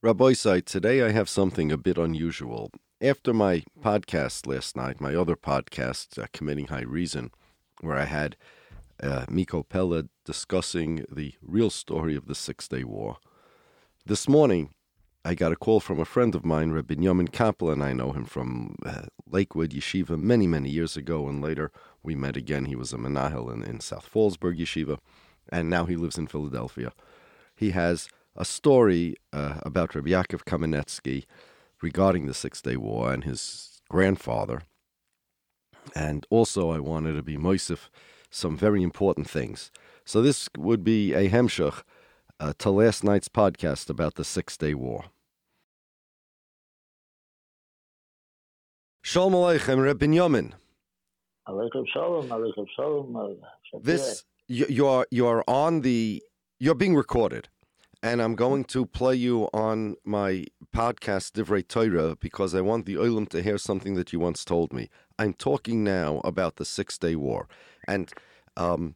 Rabbi Site, today I have something a bit unusual. After my podcast last night, my other podcast, uh, Committing High Reason, where I had uh, Miko Peled discussing the real story of the Six Day War, this morning I got a call from a friend of mine, Rabbi Yamin Kaplan. I know him from uh, Lakewood Yeshiva many, many years ago, and later we met again. He was a Menahel in, in South Fallsburg Yeshiva, and now he lives in Philadelphia. He has a story uh, about Rabbi Yaakov Kamenetsky regarding the Six Day War and his grandfather. And also, I wanted to be Moisef some very important things. So, this would be a Hemshach uh, to last night's podcast about the Six Day War. Shalom Aleichem, Reb Binyamin. Aleichem Shalom, Aleichem Shalom. This, you, you, are, you are on the, you're being recorded and I'm going to play you on my podcast Divrei Torah because I want the Olam to hear something that you once told me. I'm talking now about the Six Day War, and um,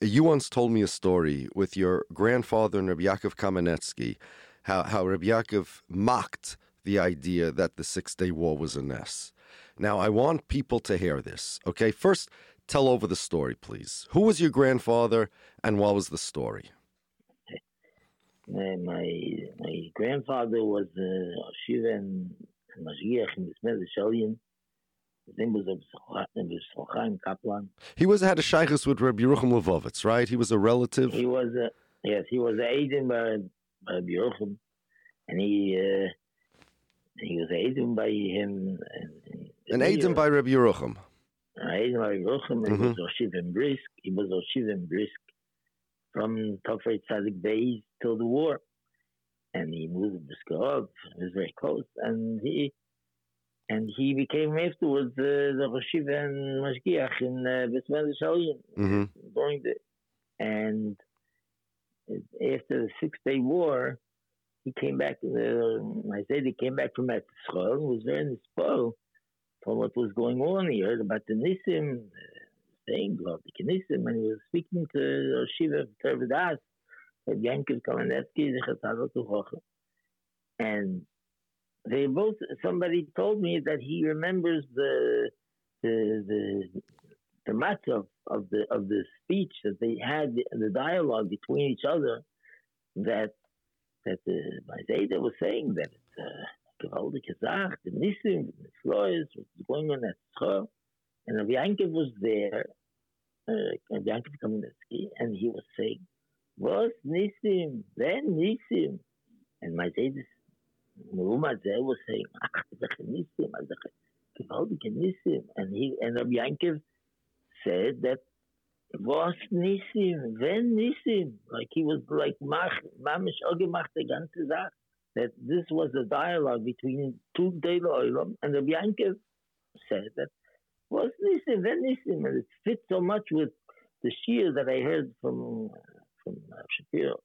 you once told me a story with your grandfather and Rabbi Yaakov Kamenetsky, how how Rabbi Yaakov mocked the idea that the Six Day War was a mess. Now I want people to hear this. Okay, first tell over the story, please. Who was your grandfather, and what was the story? My my grandfather was a Shiva and Mashiach in the Shalien. His name was Chaim Kaplan. He was had a shaykhus with Rabbi Yerucham Levovitz, right? He was a relative. He was a yes, he was a Aiden by, by Rabbi Yerucham, and he uh, he was Aiden by him. And, An Aiden by Rabbi Yerucham. Aiden by Rabbi Yerucham, and mm-hmm. he was Oshiv and Brisk. He was Oshiv and Brisk from Tafrei Tzadik Beis till the war. And he moved to Skov, it was very close, and he and he became afterwards uh, the Rosh and Mashgiach in uh, Shalom mm-hmm. during the and after the Six Day War, he came back. Uh, I said he came back from Etzchol and was very inspired for what was going on. He heard about the Nissim, saying about the Knesset and he was speaking to Shiva Tervadas, said Yankiv Kamenetsky, and they both. Somebody told me that he remembers the the the the matter of, of the of the speech that they had, the, the dialogue between each other, that that the Isaiah was saying that it's uh, gewaltige Sache, the Nissim, the Floys, what's going on at Schor. And Rabbi Yankiv was there, uh, Yankiv Kamenetsky, and he was saying, was Nissim, then Nissim. And my Zaydes, Muhammad Zay was saying, ah, Ach, Nissim, gewaltige Nissim. And he, and Rabbi Yankiv said that was Nissim, when Nissim. Like he was like, Mach, Mamish Ogemacht, the ganze Sache. That this was a dialogue between two Dela Olam, and Rabbi Yankiv said that was Nissim, when Nissim. And it fits so much with the shear that I heard from Shapiro.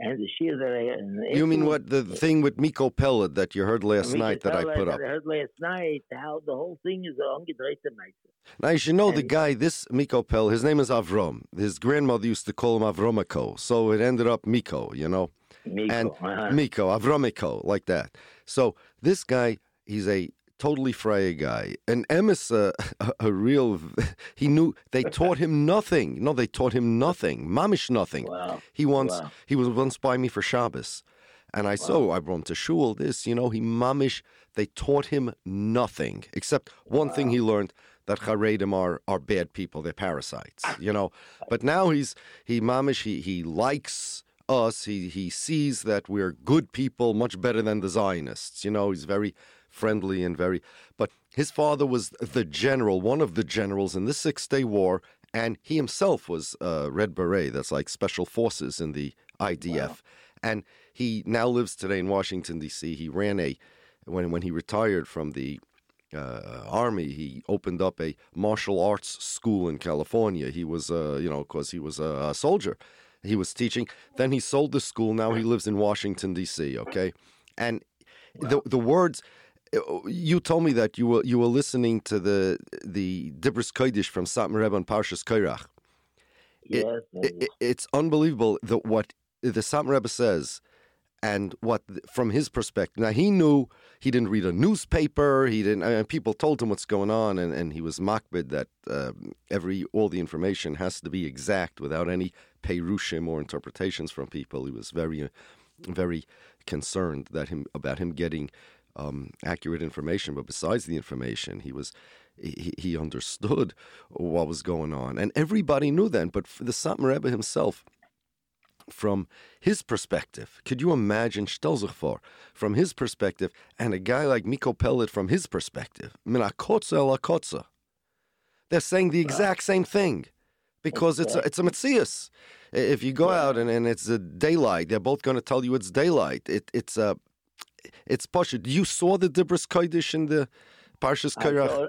And the shear that I You mean what the thing with Miko Peled that you heard last Miko night that I put up? I heard last night how the whole thing is ungedreite Now you should know and the guy, this Miko Pell, his name is Avrom. His grandmother used to call him Avromiko, so it ended up Miko, you know. Miko, and uh-huh. Miko, Avromiko, like that. So this guy, he's a totally Freya guy. And uh, a, a, real, he knew, they taught him nothing. No, they taught him nothing. Mamish nothing. Wow. He once, Wow. he was once by me for Shabbos. And I saw, I brought him to shul, this, you know, he mamish, they taught him nothing. Except one thing he learned, that Haredim are, are bad people, they're parasites, you know. But now he's, he mamish, he, he likes us, he, he sees that we're good people, much better than the Zionists, you know, he's very friendly and very. But his father was the general, one of the generals in the Six Day War, and he himself was uh, Red Beret. That's like special forces in the IDF, and he now lives today in Washington D.C. He ran a when when he retired from the uh, army, he opened up a martial arts school in California. He was, uh, you know, because he was a, a soldier. He was teaching. Then he sold the school. Now he lives in Washington D.C. Okay, and the the words you told me that you were you were listening to the the Dibris Kodesh from Satmar Rebbe on Parshas Kairach. Yes, It, it, it's unbelievable that what the Satmar Rebbe says, and what from his perspective. Now he knew he didn't read a newspaper. He didn't. And people told him what's going on, and, and he was makbid that uh, every all the information has to be exact without any perushim or interpretations from people. He was very, very concerned that him about him getting um, accurate information. But besides the information, he was he, he understood what was going on, and everybody knew then. But the Satmar Rebbe himself from his perspective. Could you imagine for from his perspective and a guy like Miko Peled from his perspective? Minakotza lakotza. They're saying the exact same thing because it's a, it's a Metzius. If you go out and, and it's a daylight, they're both going to tell you it's daylight. It, it's a it's Pasha. You saw the Dibris Kodesh in the Parshas Kairach?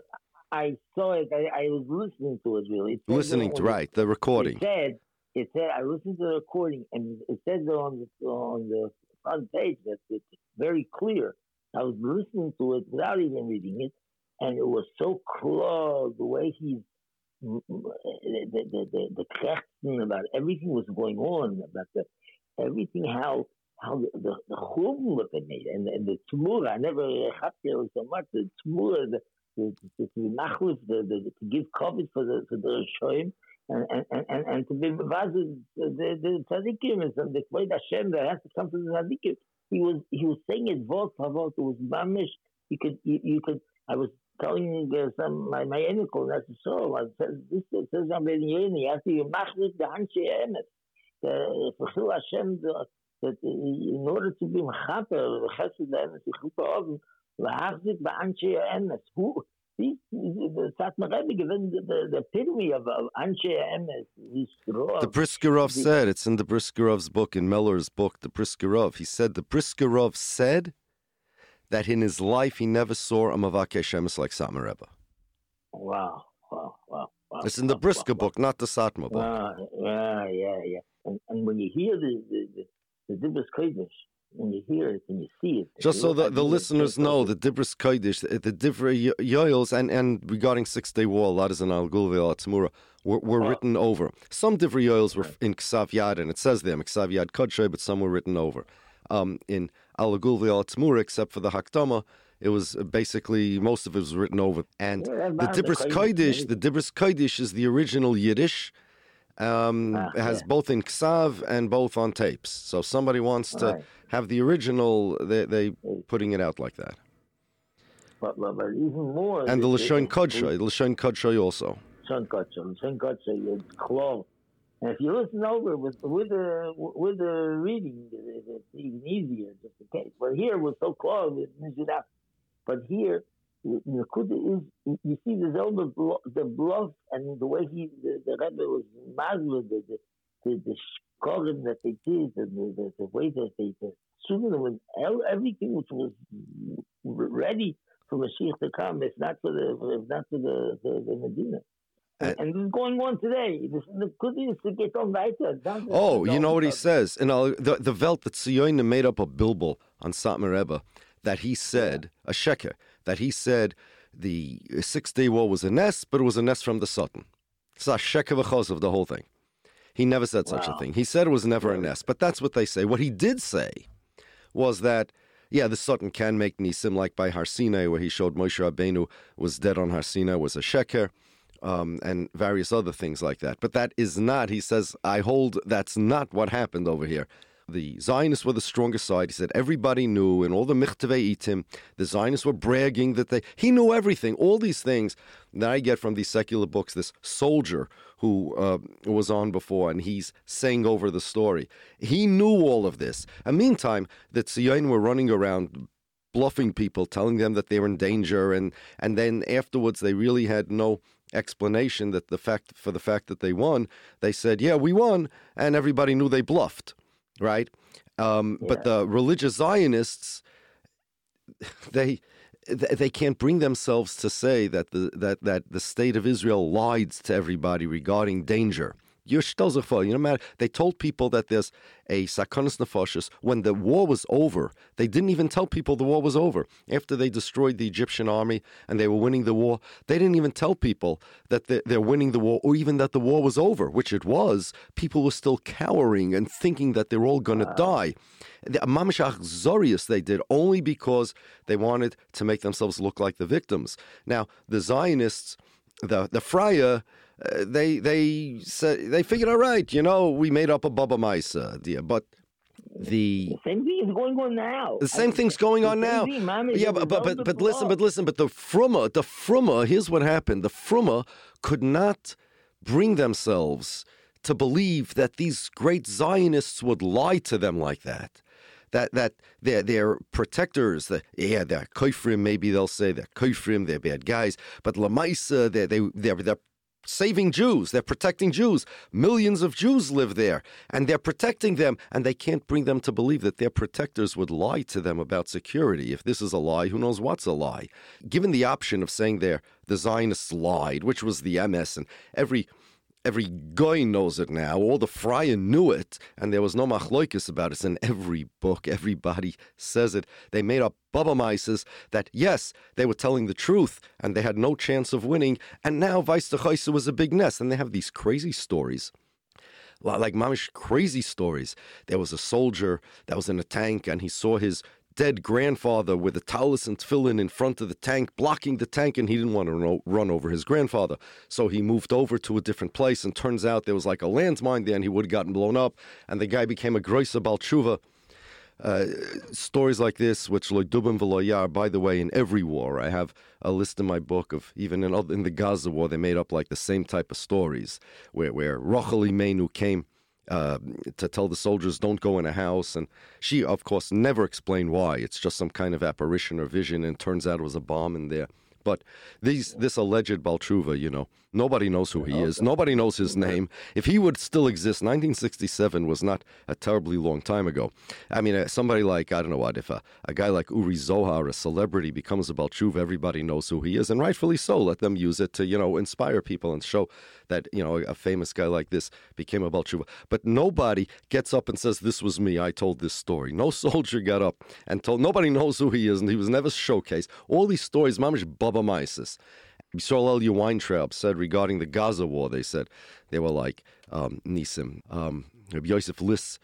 I saw it. I, I, was listening to it, really. listening to, right, the recording. It said, it said I listened to the recording, and it says on the on the front page that it's very clear. I was listening to it without even reading it, and it was so close the way he's the the the, the, the about everything was going on about the everything how how the the, the chum look at and, and the tumura I never had there so much the tumura the the, the, the, the, the, to give coverage for the for the shoyim and and and, and to be the the the tzaddikim and the Kvod Hashem that has to come to the tzaddikim. He was he was saying it for word. It was mamish. You could you, you could. I was telling uh, some my my uncle that's so. I said this says I'm being You have to machlis the anshe emes. The for Hashem that in order to be mechaper chesed emes yichuta oven. Lahachzik the anshe emes. Who the Satmar Rebbe given the, the, epitome of, of Anshe Emes. The Briskerov said, it's in the Briskerov's book, in Meller's book, the Briskerov. He said, the Briskerov said that in his life he never saw a Mavakesh Emes like Satmar Rebbe. Wow, wow, wow. Wow, it's in the Brisker wow, book, wow. not the Satmar book. Wow, yeah, yeah, yeah. And, and when you hear the the, the, the Dibris Kodesh, when you hear it and you see it. Just so the, the listeners know, the Dibris Kodesh, the Divrei Yoels, and, and regarding Six Day War, a lot is in Al Gulve Tzmura, were, were oh. written over. Some Divrei Yoels were in Ksav Yad, and it says them, Ksav Yad Kodshe, but some were written over. Um, in Al Gulve Tzmura, except for the Hakdama, it was basically most of it was written over. And yeah, the Dibris Kodesh, the Dibris Kodesh is the original Yiddish um, ah, has yeah. both in Ksav and both on tapes. So somebody wants to right. have the original, they they putting it out like that. But, but, but even more. And the Lashon Kodshoy, the Lashon Kodshoy also. Lashon Kodshoy, Lashon Kodshoy, it's close. And if you listen over with with the with the reading, it's even easier, just in case. But here we're so close, but here Nakuda is you see the Zelda the bluff and the way he the, the Rebbe was mazla the the the, the that they did and the, the, the way that they the when everything which was ready for Mashiach to come if not for the if not for the the, the Medina. And, and, this is going on today. This, the good is to get on weiter. Oh, you know what he says? And the the Welt that Tzioina made up a bilbo on Satmar Rebbe that he said yeah. a sheker that he said the Six Day War was a nest, but it was a nest from the Satan. It's a shekavachos of the whole thing. He never said such wow. a thing. He said it was never a nest, but that's what they say. What he did say was that, yeah, the Satan can make nisim, like by Har Sinai, where he showed Moshe Rabbeinu was dead on Har Sinai, was a sheker, um, and various other things like that. But that is not, he says, I hold that's not what happened over here the Zionists were the strongest side. He said everybody knew, and all the Michtevei Itim, the Zionists were bragging that they, he knew everything. All these things that I get from these secular books, this soldier who uh, was on before, and he's saying over the story. He knew all of this. And meantime, the Tzion were running around bluffing people, telling them that they were in danger, and, and then afterwards they really had no explanation that the fact for the fact that they won. They said, "Yeah, we won," and everybody knew they bluffed right? Um, yeah. But the religious Zionists, they they can't bring themselves to say that the that that the state of Israel lied to everybody regarding danger. You're you know, they told people that there's a sakonis nefashis when the war was over. They didn't even tell people the war was over. After they destroyed the Egyptian army and they were winning the war, they didn't even tell people that they're winning the war or even that the war was over, which it was. People were still cowering and thinking that they're all going to die. The Mamashach Zorius they did only because they wanted to make themselves look like the victims. Now, the Zionists, the, the Freya, uh, they they said they figured, all right, you know, we made up a Baba Maisa idea, but the, the same thing is going on now. The same thing's going on now. Thing, yeah, but but but, but listen, but listen, but the Fruma, the Fruma, here's what happened. The Fruma could not bring themselves to believe that these great Zionists would lie to them like that. That that they're they're protectors. The, yeah, they're koifrim. Maybe they'll say they're koifrim. They're bad guys. But lamaisa, they they they're, they're saving Jews. They're protecting Jews. Millions of Jews live there, and they're protecting them, and they can't bring them to believe that their protectors would lie to them about security. If this is a lie, who knows what's a lie? Given the option of saying there, the Zionists lied, which was the MS, and every every guy knows it now. All the friar knew it, and there was no machloikis about it. in every book, everybody says it. They made up Baba Mises that yes, they were telling the truth, and they had no chance of winning. And now Weiss was a big nest, and they have these crazy stories like mamish crazy stories. There was a soldier that was in a tank and he saw his dead grandfather with a talus and tefillin in front of the tank, blocking the tank, and he didn't want to run over his grandfather. So he moved over to a different place, and turns out there was like a landmine there, and he would have gotten blown up, and the guy became a Groisa Balchuva. Uh, stories like this, which Loidubim Veloyar, by the way, in every war, I have a list in my book of even in, in the Gaza war, they made up like the same type of stories where, where Rachel Imenu came uh, to tell the soldiers don't go in a house. And she, of course, never explained why. It's just some kind of apparition or vision, and turns out it was a bomb in there. But these, this alleged Baltruva, you know, nobody knows who he is. Nobody knows his name. If he would still exist, 1967 was not a terribly long time ago. I mean, uh, somebody like, I don't know what, if a, a guy like Uri Zohar, a celebrity, becomes a Baltruva, everybody knows who he is, and rightfully so. Let them use it to, you know, inspire people and show that, you know, a famous guy like this became a Baltruva. But nobody gets up and says, This was me. I told this story. No soldier got up and told, nobody knows who he is, and he was never showcased. All these stories, mamish Baba Mises. Yisrael Elia Weintraub said regarding the Gaza war, they said they were like um, Nisim. Um, Yosef Liss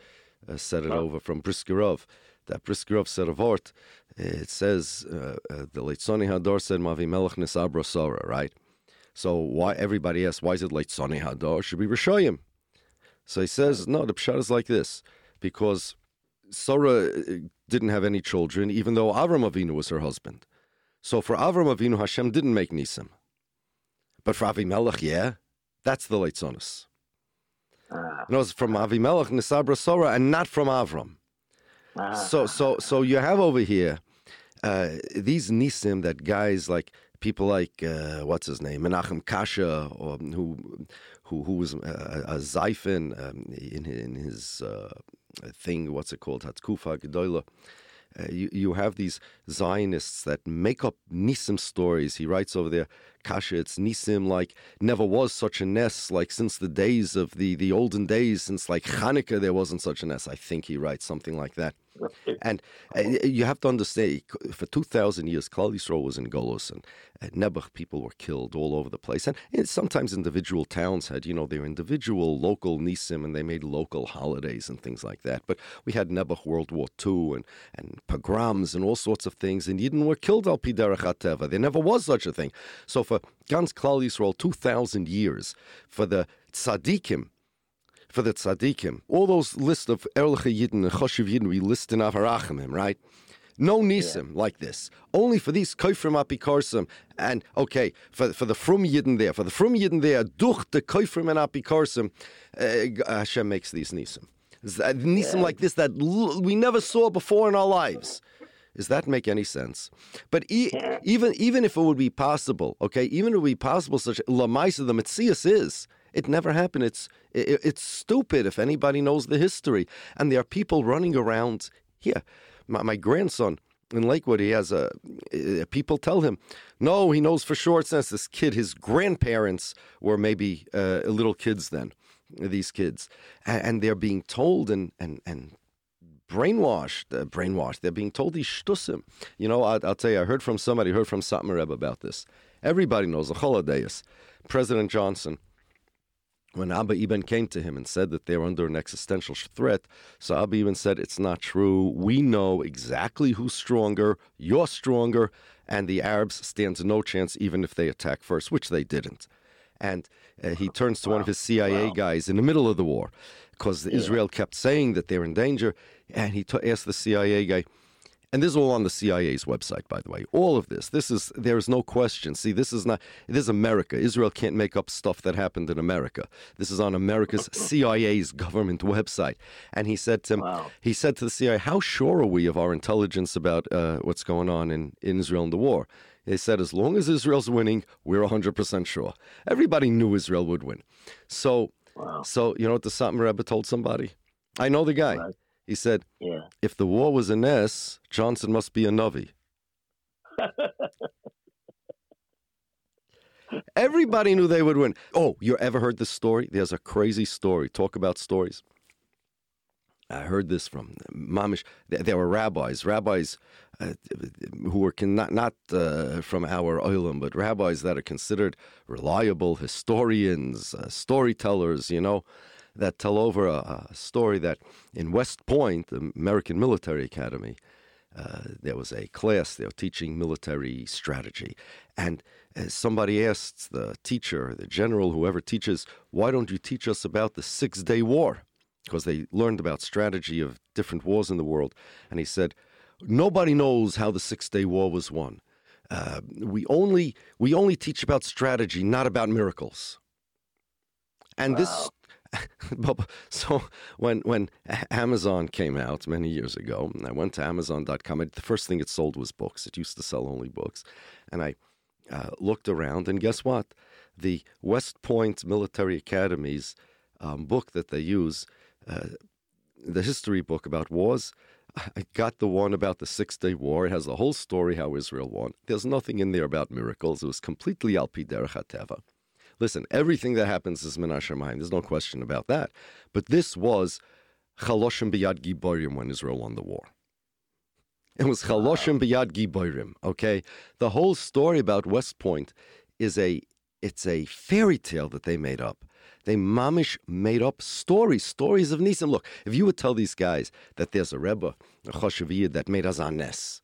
uh, said it oh. over from Briskerov. That Briskerov said a vort. It says uh, uh, the Leitzoni Hador said Mavi Melech Nisabra Sora, right? So why everybody asks why is it late Leitzoni Hador? Should be Rishoyim. So he says no. The pshat is like this because Sora uh, didn't have any children, even though Avram Avinu was her husband. So for Avram Avinu, Hashem didn't make Nisim. But for Avimelech, yeah, that's the Leitzonis. Ah. No, it's from Avimelech, Nisabra Sora, and not from Avram. Ah. So, so, so you have over here uh, these Nisim that guys like people like uh, what's his name Menachem Kasher, or who who who was a, a Zyphon um, in, in his uh, thing. What's it called? Hatzkufa Gedoyla. Uh, you, you have these Zionists that make up Nisim stories. He writes over there, Kasher, it's Nisim like never was such a nest, like since the days of the, the olden days, since like Hanukkah, there wasn't such a nest. I think he writes something like that. And uh, you have to understand, for 2,000 years, Klal was in Golos, and at Nebuch, people were killed all over the place. And, and, sometimes individual towns had, you know, their individual local Nisim, and they made local holidays and things like that. But we had Nebuch World War II and, and pogroms and all sorts of things, and Yidden were killed al Piderach There never was such a thing. So for Gans Klal Yisrael, 2,000 years, for the tzaddikim, for the tzaddikim. All those lists of Erliche Yidden and Choshev Yidden we list in Avarachimim, right? No nisim yeah. like this. Only for these koifrim apikarsim. And okay, for, for the frum yidden there, for the frum yidden there, duch the koifrim and apikarsim, uh, Hashem makes these nisim. Nisim yeah. like this that we never saw before in our lives. Does that make any sense? But e- even even if it would be possible, okay, even if it would be possible, such lamaisa the mitzias is it never happened. It's it, it's stupid if anybody knows the history. And there are people running around here. My, my grandson in Lakewood, he has a. People tell him, no, he knows for sure. Since this kid. His grandparents were maybe uh, little kids then. these kids, and, and they're being told and and and brainwashed, uh, brainwashed. They're being told these shtusim. You know, I, will tell you, I heard from somebody, heard from Satmar Rebbe about this. Everybody knows the holidays. President Johnson, when Abba Eban came to him and said that they were under an existential threat, so Abba Eban said, It's not true. We know exactly who's stronger. You're stronger. And the Arabs stand no chance even if they attack first, which they didn't. And uh, he turns to wow. one of his CIA wow. guys in the middle of the war because yeah. Israel kept saying that they're in danger. And he t- asked the CIA guy, and this is all on the CIA's website, by the way. All of this, this is there is no question. See, this is not this is America. Israel can't make up stuff that happened in America. This is on America's CIA's government website. And he said to him, wow. he said to the CIA, "How sure are we of our intelligence about uh, what's going on in, in Israel and the war?" They said, "As long as Israel's winning, we're 100 percent sure." Everybody knew Israel would win. So, wow. so you know what the Satmar Rebbe told somebody? I know the guy. Right. He said, yeah. if the war was an S, Johnson must be a Navi. Everybody knew they would win. Oh, you ever heard this story? There's a crazy story. Talk about stories. I heard this from Mamish. There were rabbis, rabbis uh, who were not not uh, from our oilam, but rabbis that are considered reliable historians, uh, storytellers. You know, that tell over a, a story that in West Point, the American Military Academy, uh, there was a class they were teaching military strategy, and uh, somebody asked the teacher, the general, whoever teaches, why don't you teach us about the Six Day War? Because they learned about strategy of different wars in the world, and he said, nobody knows how the Six Day War was won. Uh, we only we only teach about strategy, not about miracles. And wow. this so when when Amazon came out many years ago, I went to Amazon.com. The first thing it sold was books. It used to sell only books, and I uh, looked around, and guess what? The West Point Military Academy's um, book that they use, uh, the history book about wars. I got the one about the Six Day War. It has the whole story how Israel won. There's nothing in there about miracles. It was completely al derech. Listen, everything that happens is min Hashemayim. There's no question about that. But this was chaloshim biyad giborim when Israel won the war. It was chaloshim biyad giborim. Okay, the whole story about West Point is a it's a fairy tale that they made up. They mamish made up stories, stories of Nisim. Look, if you would tell these guys that there's a Rebbe, a Choshev that made us Azanes,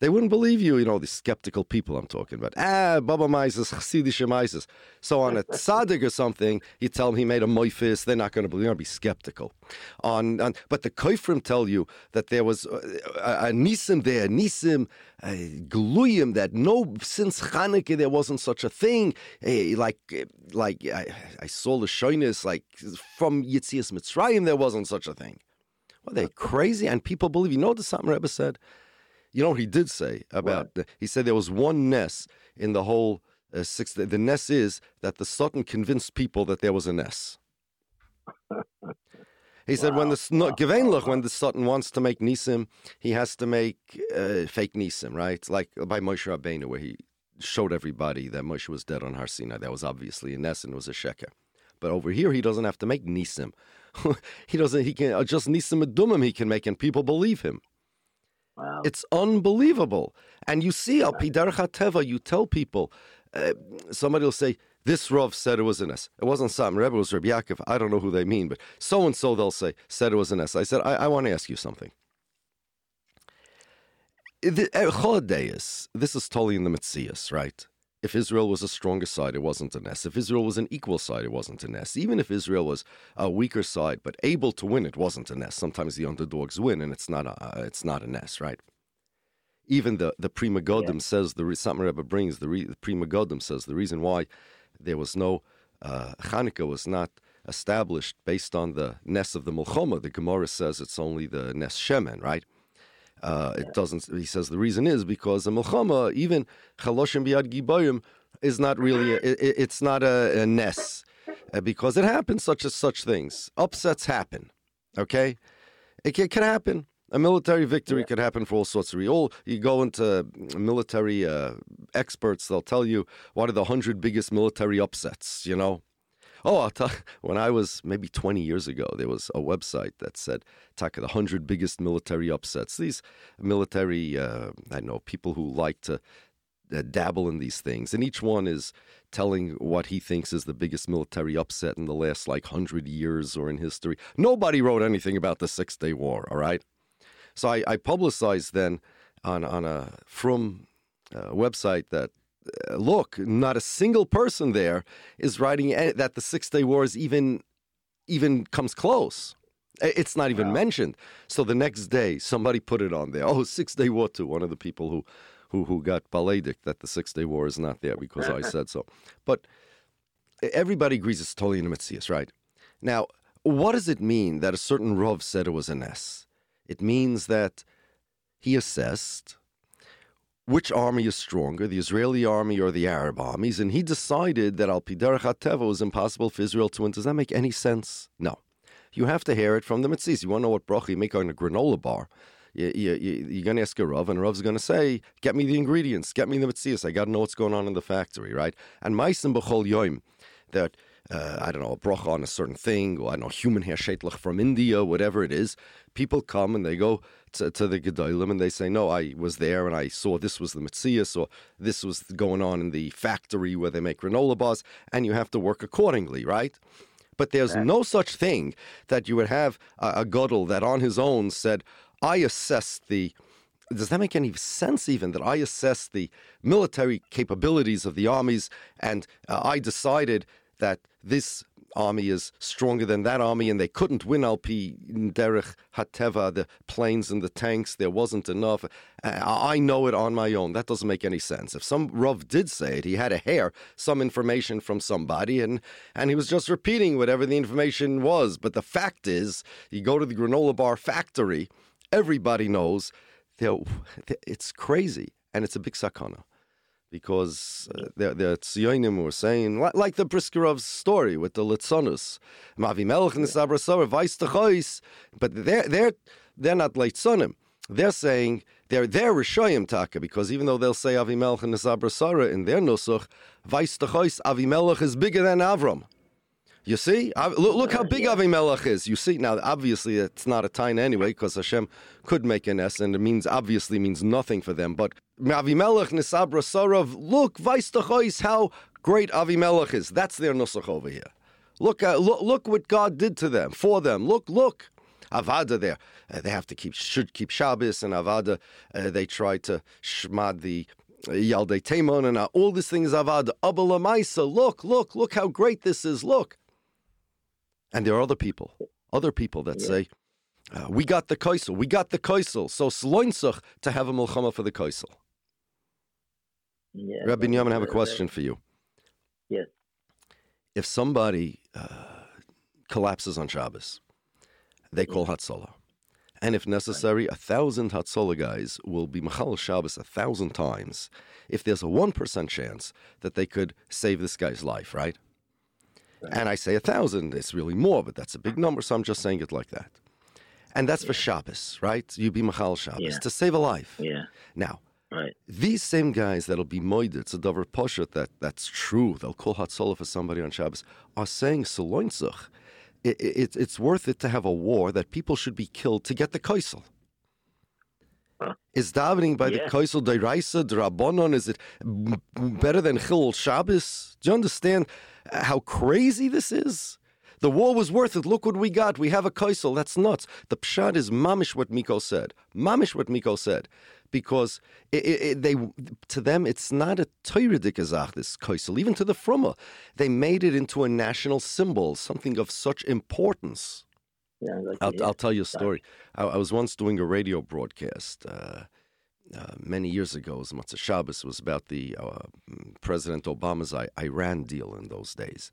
they wouldn't believe you, you know, the skeptical people I'm talking about. Ah, Baba Mises, Chassidish Mises. So on a tzaddik or something, you tell them he made a moifis, they're not going to believe, they're going to be skeptical. On, on, but the Koifrim tell you that there was uh, a, a Nisim there, Nisim, a Gluyim, that no, since Hanukkah there wasn't such a thing. Eh, like, eh, like I, I saw the shoyness, like from Yitzias Mitzrayim there wasn't such a thing. Well, they're crazy, and people believe. You know what the Satmar Rebbe said? You know what he did say about? The, he said there was one ness in the whole uh, six. The, the ness is that the Sultan convinced people that there was a ness. He wow. said when the wow. when the Sultan wants to make nisim, he has to make uh, fake nisim, right? Like by Moshe Rabbeinu, where he showed everybody that Moshe was dead on Har Sinai. That was obviously a ness and was a sheker. But over here, he doesn't have to make nisim. he doesn't. He can uh, just nisim adumim. He can make, and people believe him. Wow. It's unbelievable. And you see, Al Pidarcha Teva, you tell people, uh, somebody will say, this Rav said it was an S. It wasn't Satmar Rebbe, it was Rabbi Yaakov. I don't know who they mean, but so and so they'll say, said it was an S. I said, I, I want to ask you something. The, uh, this is totally in the Metzias, right? If Israel was a stronger side, it wasn't an S. If Israel was an equal side, it wasn't an S. Even if Israel was a weaker side but able to win, it wasn't an S. Sometimes the underdogs win, and it's not a, it's not an S, right? Even the the Pri Megadim yeah. says the Satmar Rebbe brings the, re, the Pri Megadim says the reason why there was no uh, Hanukkah was not established based on the Ness of the Mulchoma. The Gemara says it's only the Ness Shemen, right? Uh, it doesn't. He says the reason is because the milchama, even chaloshim biad gibayim, is not really. A, it, it's not a, a ness uh, because it happens. Such as such things. Upsets happen. Okay, it, it can happen. A military victory yeah. could happen for all sorts of reasons. You go into military uh, experts; they'll tell you what are the hundred biggest military upsets. You know, Oh, I'll tell when I was maybe 20 years ago, there was a website that said, Taka, the 100 biggest military upsets. These military, uh, I know, people who like to uh, dabble in these things. And each one is telling what he thinks is the biggest military upset in the last like 100 years or in history. Nobody wrote anything about the Six Day War, all right? So I, I publicized then on, on a from uh, website that look, not a single person there is writing that the Six Day War is even even comes close. It's not even wow. mentioned. So the next day, somebody put it on there. Oh, Six Day War too. One of the people who who who got baladic that the Six Day War is not there because I said so. But everybody agrees it's totally in Metzias, right? Now, what does it mean that a certain Rav said it was an S? It means that he assessed which army is stronger, the Israeli army or the Arab armies, and he decided that Al Piderach Teva was impossible for Israel to win. Does that make any sense? No. You have to hear it from the Mitzis. You want to know what bracha you make on a granola bar? You, you, you, are going to ask a Rav, and Rav's going to say, Get me the ingredients, get me the Mitzias. I got to know what's going on in the factory, right? And Meisim B'chol Yoim, that uh, I don't know, a bracha on a certain thing, or I don't know, human hair shaitlach from India, whatever it is. People come and they go to, to the Gedolim and they say, No, I was there and I saw this was the Metzias, or this was going on in the factory where they make granola bars, and you have to work accordingly, right? But there's right. no such thing that you would have a, a Godel that on his own said, I assessed the does that make any sense even that I assessed the military capabilities of the armies and uh, I decided that this army is stronger than that army, and they couldn't win Alpi Derech Hateva, the planes and the tanks. There wasn't enough. Uh, I know it on my own. That doesn't make any sense. If some Rav did say it, he had a hair, some information from somebody, and, and he was just repeating whatever the information was. But the fact is, you go to the granola bar factory, everybody knows it's crazy, and it's a big sakana because uh, the, the Tzionim were saying, like, like the Briskerov's story with the Litzonus, Mavi the Sabrasor, Vice the but they're, they're, they're not Litzonim. They're saying they're they're Rishoyim Taka because even though they'll say Avimelech and Nesabrasara in their Nusach, Vice the Avimelech is bigger than Avram. You see, look, look how big. Avimelech is. You see, now obviously it's not a time anyway because Hashem could make an S, and it means obviously means nothing for them. But Avimelech Nisabra Sarov, look, Vaistachois, how great Avimelech is. That's their nusach over here. Look, uh, look, look what God did to them, for them. Look, look. Avada there, uh, they have to keep should keep Shabbos, and Avada uh, they try to shmad the Yaldei Temon, and uh, all these things Avada. Abba look, look, look how great this is. Look. And there are other people, other people that yeah. say, uh, we got the Kaisel, we got the Kaisel, so sloinzach to have a milchama for the Kaisel. Yeah, Rabbi Yaman, I have a question for you. Yes. If somebody uh, collapses on Shabbos, they call Hatzalah. And if necessary, a thousand Hatzalah guys will be Machal Shabbos a thousand times if there's a 1% chance that they could save this guy's life, right? And I say a thousand, it's really more, but that's a big number, so I'm just saying it like that. And that's yeah. for Shabbos, right? You be Machal Shabbos yeah. to save a life. Yeah. Now, right. these same guys that'll be moided, it's a davar poshet that that's true. They'll call Hatzalah for somebody on Shabbos, are saying Saloinzach. It, it, it's worth it to have a war that people should be killed to get the Kaisel. Huh. Is davening by yeah. the Kaisel Deiraisa, Drabonon, is it better than Chil Shabbos? Do you understand? How crazy this is? The war was worth it. Look what we got. We have a kaisel. That's nuts. The pshat is mamish what Miko said. Mamish what Miko said. Because it, it, they, to them, it's not a Teuridik this kaisel. Even to the Frumma, they made it into a national symbol, something of such importance. Yeah, like I'll, I'll, tell you a story. I, I, was once doing a radio broadcast. Uh, uh, many years ago, as Matzah Shabbos was about the uh, President Obama's I- Iran deal in those days,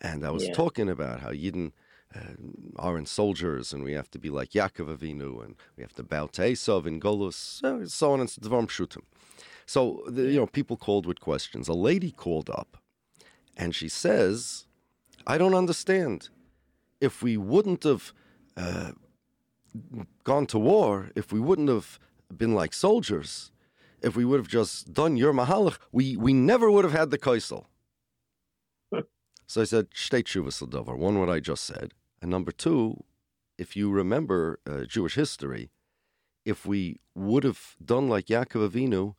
and I was yeah. talking about how Yidden uh, aren't soldiers, and we have to be like Yaakov Avinu, and we have to bow to Esav and Golus, uh, so on and so on. So the, you know, people called with questions. A lady called up, and she says, "I don't understand. If we wouldn't have." Uh, gone to war, if we wouldn't have been like soldiers, if we would have just done your mahalach, we, we never would have had the kaisel. So I said, Shuvas Davar, one, what I just said. And number two, if you remember uh, Jewish history, if we would have done like Yaakov Avinu,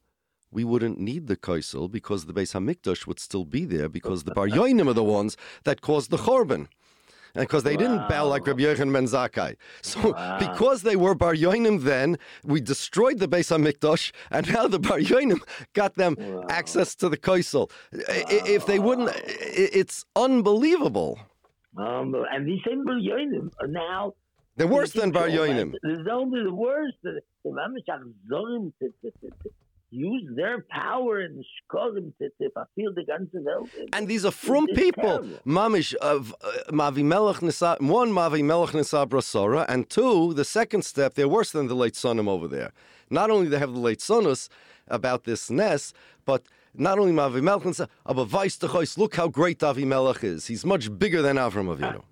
we wouldn't need the Kaisel because the Beis Hamikdash would still be there because the Bar Yoinim are the ones that caused the Chorban because they wow. didn't bow like Rabbi Yochanan ben Zakkai. So wow. because they were Bar Yoinim then, we destroyed the Beis HaMikdash, and now the Bar Yoinim got them wow. access to the Kaisel. If they wouldn't, it's unbelievable. Um, and these same Bar Yoinim are now... They're worse than Bar Yoinim. They're the worst. Use their power and shkolim to, to fulfill the ganze Welt. And these are from people. Mamish of uh, Mavi Melech one Mavi Melech Nisa Brasora, and two, the second step, they're worse than the late Sonim over there. Not only they have the late Sonus about this Ness, but not only Mavi Melech Nisa, but Vice look how great Avi Melech is. He's much bigger than Avram Avinu.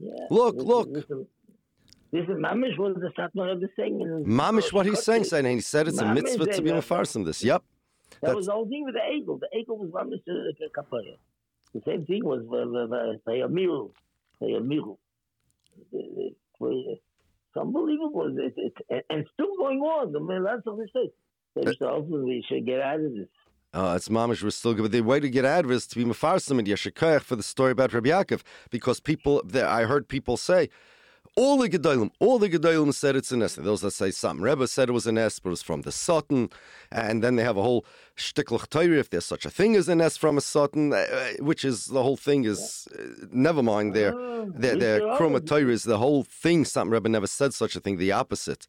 Yeah. Look, look. Listen, this is Mamish what the Satmar Rebbe saying. Mamish what he's saying, saying, he said it's a mitzvah to be mafarsim this. Yep. That That's, was the whole thing with the eagle. The eagle was Mamish kapara. The same thing was by a miru, by a. It's unbelievable. It's, it, and still going on. I mean, that's what they say. So we should get out of this. Uh, it's mamish we're still good. But the way to get out of it is to be mafarsim and yeshikayach for the story about Rabbi Yaakov, because people, I heard people say, all the Gedolim, all the Gedolim said it's a nest. Those that say something. Rebbe said it was a nest, but it was from the Sutton. And then they have a whole shtiklach Torah, if there's such a thing as a nest from a Sutton, uh, uh, which is the whole thing is, uh, never mind, their, their, their Torah is the whole thing. Something Rebbe never said such a thing, the opposite.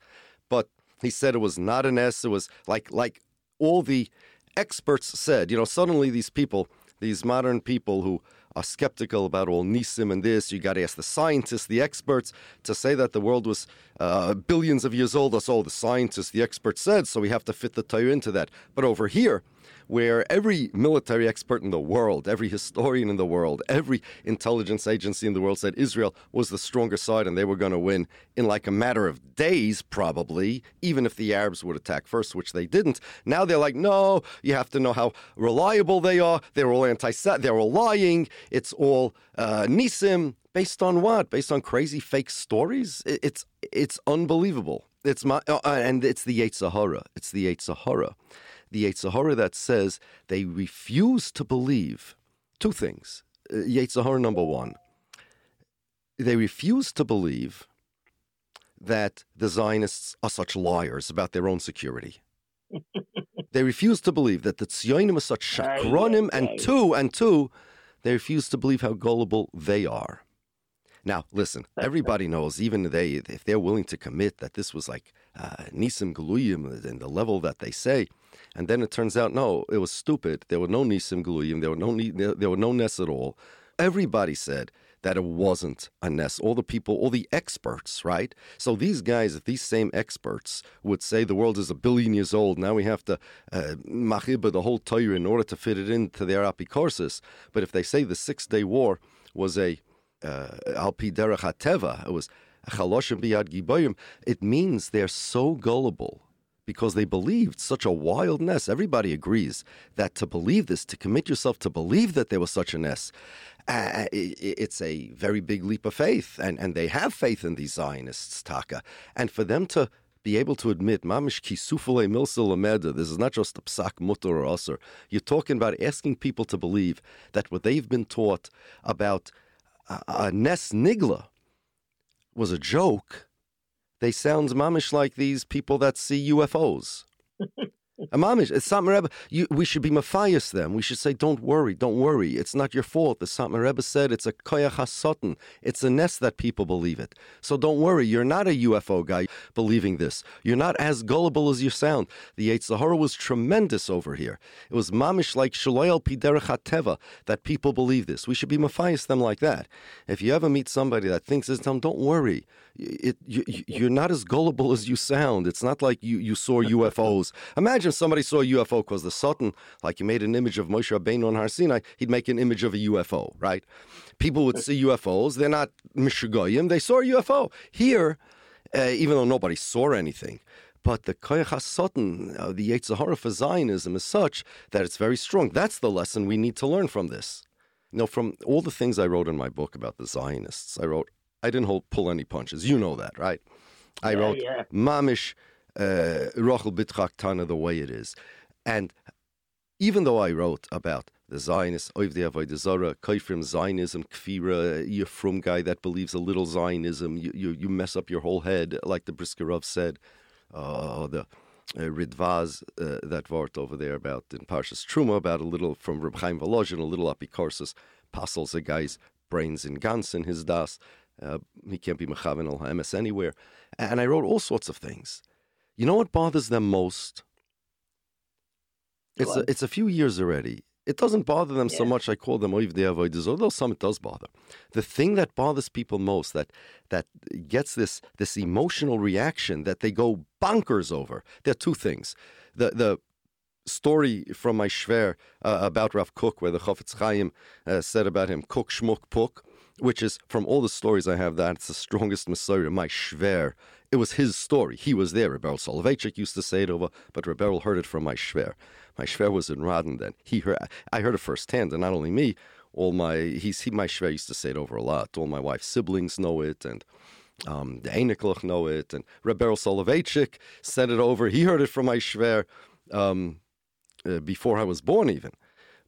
But he said it was not a nest. It was like, like all the experts said, you know, suddenly these people, these modern people who are skeptical about all Nisim and this. You got to ask the scientists, the experts, to say that the world was uh, billions of years old. That's all the scientists, the experts said. So we have to fit the Torah into that. But over here, where every military expert in the world, every historian in the world, every intelligence agency in the world said Israel was the stronger side and they were going to win in like a matter of days, probably, even if the Arabs would attack first, which they didn't. Now they're like, no, you have to know how reliable they are. They're all anti they're all lying. It's all uh, Nisim. Based on what? Based on crazy fake stories? It's it's unbelievable. It's my uh, and it's the Yetzer Hara. It's the Yetzer Hara the Yetzer Hara that says they refuse to believe two things. Uh, Yetzer number one, they refuse to believe that the Zionists are such liars about their own security. they refuse to believe that the Tzionim are such shakranim, and two, and two, they refuse to believe how gullible they are. Now, listen, everybody knows, even they, if they're willing to commit that this was like uh, Nisim Galuyim and the level that they say, and then it turns out, no, it was stupid. There were no Nisim Galuyim, there were no, there were no Ness at all. Everybody said that it wasn't a Ness. All the people, all the experts, right? So these guys, these same experts would say the world is a billion years old. Now we have to uh, the whole Torah in order to fit it into their apikorsis. But if they say the Six Day War was a uh, derech hateva, it was it means they're so gullible because they believed such a wild ness. Everybody agrees that to believe this, to commit yourself to believe that there was such a ness, uh, it's a very big leap of faith. And, and they have faith in these Zionists, Taka. And for them to be able to admit, mamish kisufale milsa this is not just a psak mutter or usr. You're talking about asking people to believe that what they've been taught about a, a nes nigla was a joke they sound mamish like these people that see UFOs. Amamish, it's Satmar Rebbe. You, we should be mafias them. We should say, don't worry, don't worry. It's not your fault. The Satmar Rebbe said it's a koyach hasoten. It's a nest that people believe it. So don't worry. You're not a UFO guy believing this. You're not as gullible as you sound. The Yetzer Hara was tremendous over here. It was mamish like shaloyal piderech hateva that people believe this. We should be mafias them like that. If you ever meet somebody that thinks this, tell them, don't worry. It, you, you're not as gullible as you sound. It's not like you, you saw UFOs. Imagine if somebody saw a UFO because the Sutton, like he made an image of Moshe Rabbeinu on Har Sinai, he'd make an image of a UFO, right? People would see UFOs. They're not Mishigoyim. They saw a UFO. Here, uh, even though nobody saw anything, but the Koyach HaSatan, uh, the Yetzer Hara for Zionism is such that it's very strong. That's the lesson we need to learn from this. No, from all the things I wrote in my book about the Zionists, I wrote I didn't hold, pull any punches. You know that, right? I Yeah, wrote yeah. Mamish Rochel Bitchak Tana the way it is. And even though I wrote about the Zionists, Oivdei Avodah Zarah, Kaifrim Zionism, Kfira, you're from guy that believes a little Zionism, you, you, you mess up your whole head, like the Briskerov said, uh, the uh, Ridvaz, uh, that vart over there about in Parshas Truma, about a little from Reb Chaim Volozhin, a little apikorsus, passels a guy's brains in Gans in his das. Uh, he can't be Mechaven al Haemes anywhere. And I wrote all sorts of things. You know what bothers them most? It's a, it's a few years already. It doesn't bother them so much. I call them oivdei avodas, although some it does bother. The thing that bothers people most, that that gets this this emotional reaction that they go bonkers over. There are two things. The the story from my shver uh, about Rav Kook, where the Chofetz Chaim uh, said about him, Cook Shmuk Puk, which is from all the stories I have, that's the strongest Messiah, my shver. It was his story. He was there. Rebel Soloveitchik used to say it over, but Rebel heard it from my shver. My shver was in Radin then. He heard, I heard it firsthand, and not only me, all my, he's, he, my shver used to say it over a lot. All my wife's siblings know it, and um, the Einiklach know it, and Rebel Soloveitchik said it over. He heard it from my shver um, uh, before I was born, even.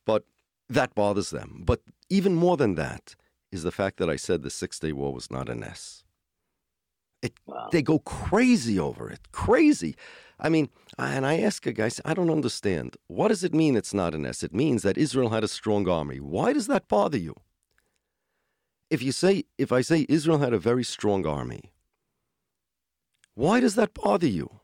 But that bothers them. But even more than that is the fact that I said the Six Day War was not a ness. It, Wow. They go crazy over it. Crazy. I mean, and I ask a guy, I say, I don't understand. What does it mean it's not a ness? It means that Israel had a strong army. Why does that bother you? If you say, if I say Israel had a very strong army, why does that bother you?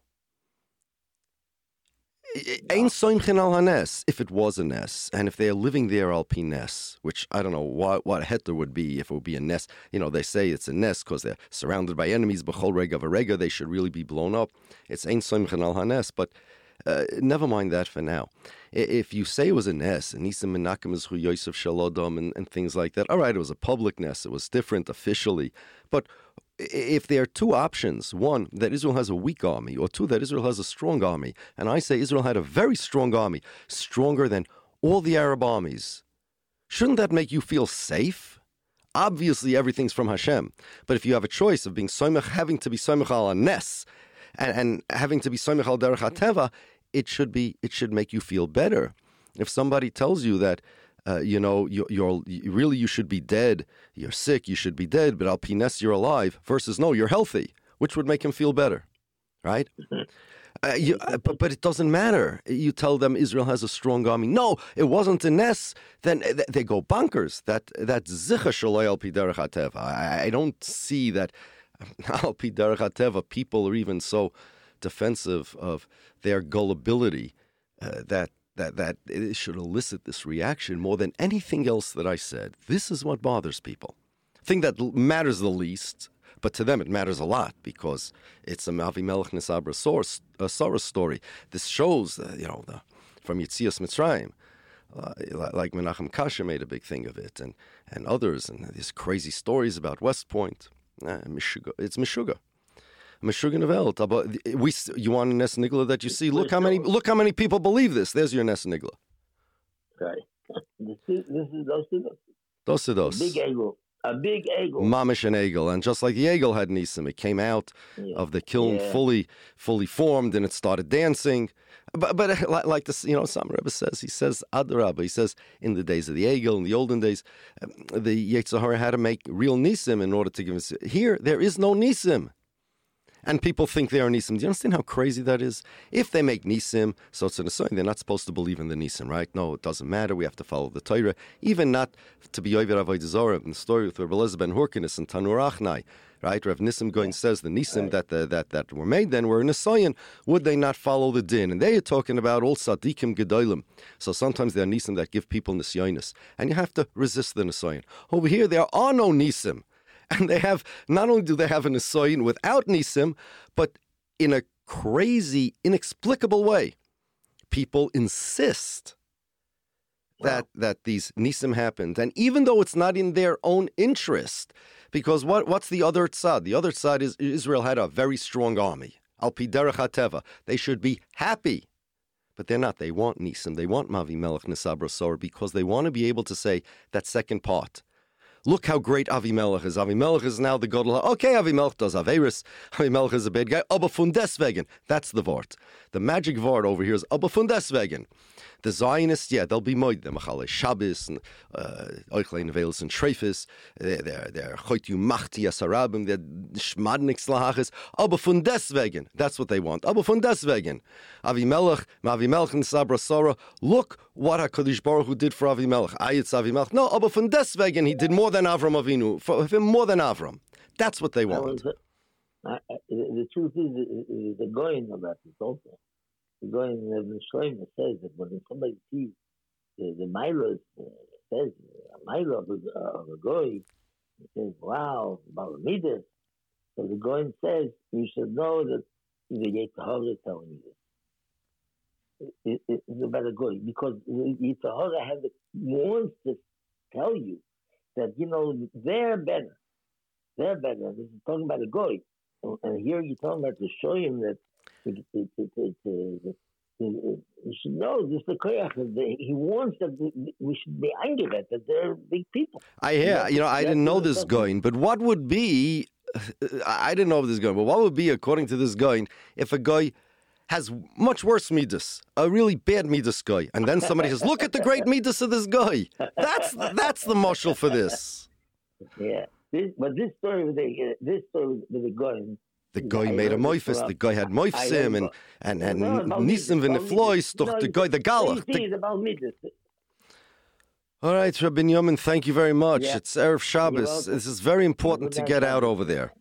Ein soimchen al hanes, if it was a ness, and if they are living there al pi nes, which I don't know what what heter would be if it would be a ness. You know, they say it's a ness because they're surrounded by enemies. B'chol rega v'rega, they should really be blown up. It's ein soimchen al hanes, but uh, never mind that for now. If you say it was a ness, and Nisim Menakim is Yosef Shalodom and, and things like that, all right, it was a public ness, it was different officially. But if there are two options, one, that Israel has a weak army, or two, that Israel has a strong army, and I say Israel had a very strong army, stronger than all the Arab armies, shouldn't that make you feel safe? Obviously, everything's from Hashem. But if you have a choice of being Soimach, having to be Soimach al and, and having to be Soimach al Derech it should be it should make you feel better. If somebody tells you that, uh, you know, you, you're really you should be dead, you're sick, you should be dead, but al Pines you're alive, versus no, you're healthy, which would make him feel better, right? Uh, you, uh, but, but it doesn't matter. You tell them Israel has a strong army. No, it wasn't a ness. Then uh, they go bonkers. That that zicha shaloi al pi derech hateva. I, don't see that al pi derech people are even so defensive of their gullibility uh, that that that it should elicit this reaction more than anything else that I said. This is what bothers people. Thing that matters the least, but to them it matters a lot because it's a Mavi Melech Nesabra source, a Sarah story. This shows, you know, the, from Yitzias Mitzrayim. Uh, li- like Menachem Kasher made a big thing of it, and, and others, and these crazy stories about West Point. Uh, Meshuga. It's Meshuga. Meshuga Welt. Aber we, you want a Nes Nigla that you see? Look how many look how many people believe this. There's your Nes Nigla. Right. This is, this is those two. Dos are. Big eagle. A big eagle. Mamish and Egel, and just like the Egel had Nisim, it came out Yeah. of the kiln Yeah. fully, fully formed, and it started dancing. But, but like, like this, you know, some Rebbe says, he says Adrabah, he says in the days of the Egel, in the olden days, um, the Yetzirah had to make real Nisim in order to give us. Here, there is no Nisim. And people think they are Nisim. Do you understand how crazy that is? If they make Nisim, so it's an assign, they're not supposed to believe in the Nisim, right? No, it doesn't matter. We have to follow the Torah. Even not to be Yover Avodah in the story with Rabbi Elazar ben Hurkinis and Tanur Achnai, right? Rav Nisim Goin says the Nisim that, the, that, that were made then were in Nisayan. Would they not follow the din? And they are talking about all Sadikim Gedolim. So sometimes there are Nisim that give people Nisyanis. And you have to resist the Nisayan. Over here, there are no Nisim. And they have, not only do they have an Nisayan without Nisim, but in a crazy, inexplicable way, people insist that that these nisim happened, and even though it's not in their own interest, because what what's the other side? The other side is Israel had a very strong army. Al pi. They should be happy but they're not. They want Nisim. They want Mavi Melech Nisabra Sor because they want to be able to say that second part. Look how great Avimelech is. Avimelech is now the God. Okay, Avimelech does Averis. Avimelech is a bad guy. Aber von deswegen. That's the Wort. The magic Wort over here is Aber von deswegen. The Zionists, yeah, they'll be moid them Machale Shabbos and Euchlein Vales and Trefis. They're they're Choitu Machti Asarabim. They're Schmadnik Slahachis. Aber von deswegen. That's what they want. Aber von deswegen. Avimelech, Avimelech and Sabra Sora. Look what Hakadosh Baruch Hu did for Avimelech. Ayetz Avimelech. No, aber von deswegen he did more than Avram Avinu. For him more than Avram. That's what they want. Uh, the truth is, the going of that is also the going of Shlomo says that when somebody sees the, the Milos uh, says a Milo of a, of a goy, he says, "Wow, Balamidas." So the going says you should know that the Yitzhahara is telling you this. About a goy because Yitzhahara has the, wants to tell you that you know they're better. They're better. This is talking about a goy, and here you're talking about to show him that you should know this the koyach. He wants that we should be angry that they're big people. I hear. You know, I didn't know this going, but what would be? I didn't know this going, but what would be according to this going if a guy has much worse midas, a really bad midas guy, and then somebody says, "Look at the great midas of this guy." That's that's the marshal for this. Yeah, this, but this story with the uh, this story with the going the guy made a moifus. The guy had moifsim and and and nisim and the flois. Doch the guy the galach. All right, Rabbi Yomin, thank you very much. Yeah. It's Erev Shabbos. This is very important to get out over there.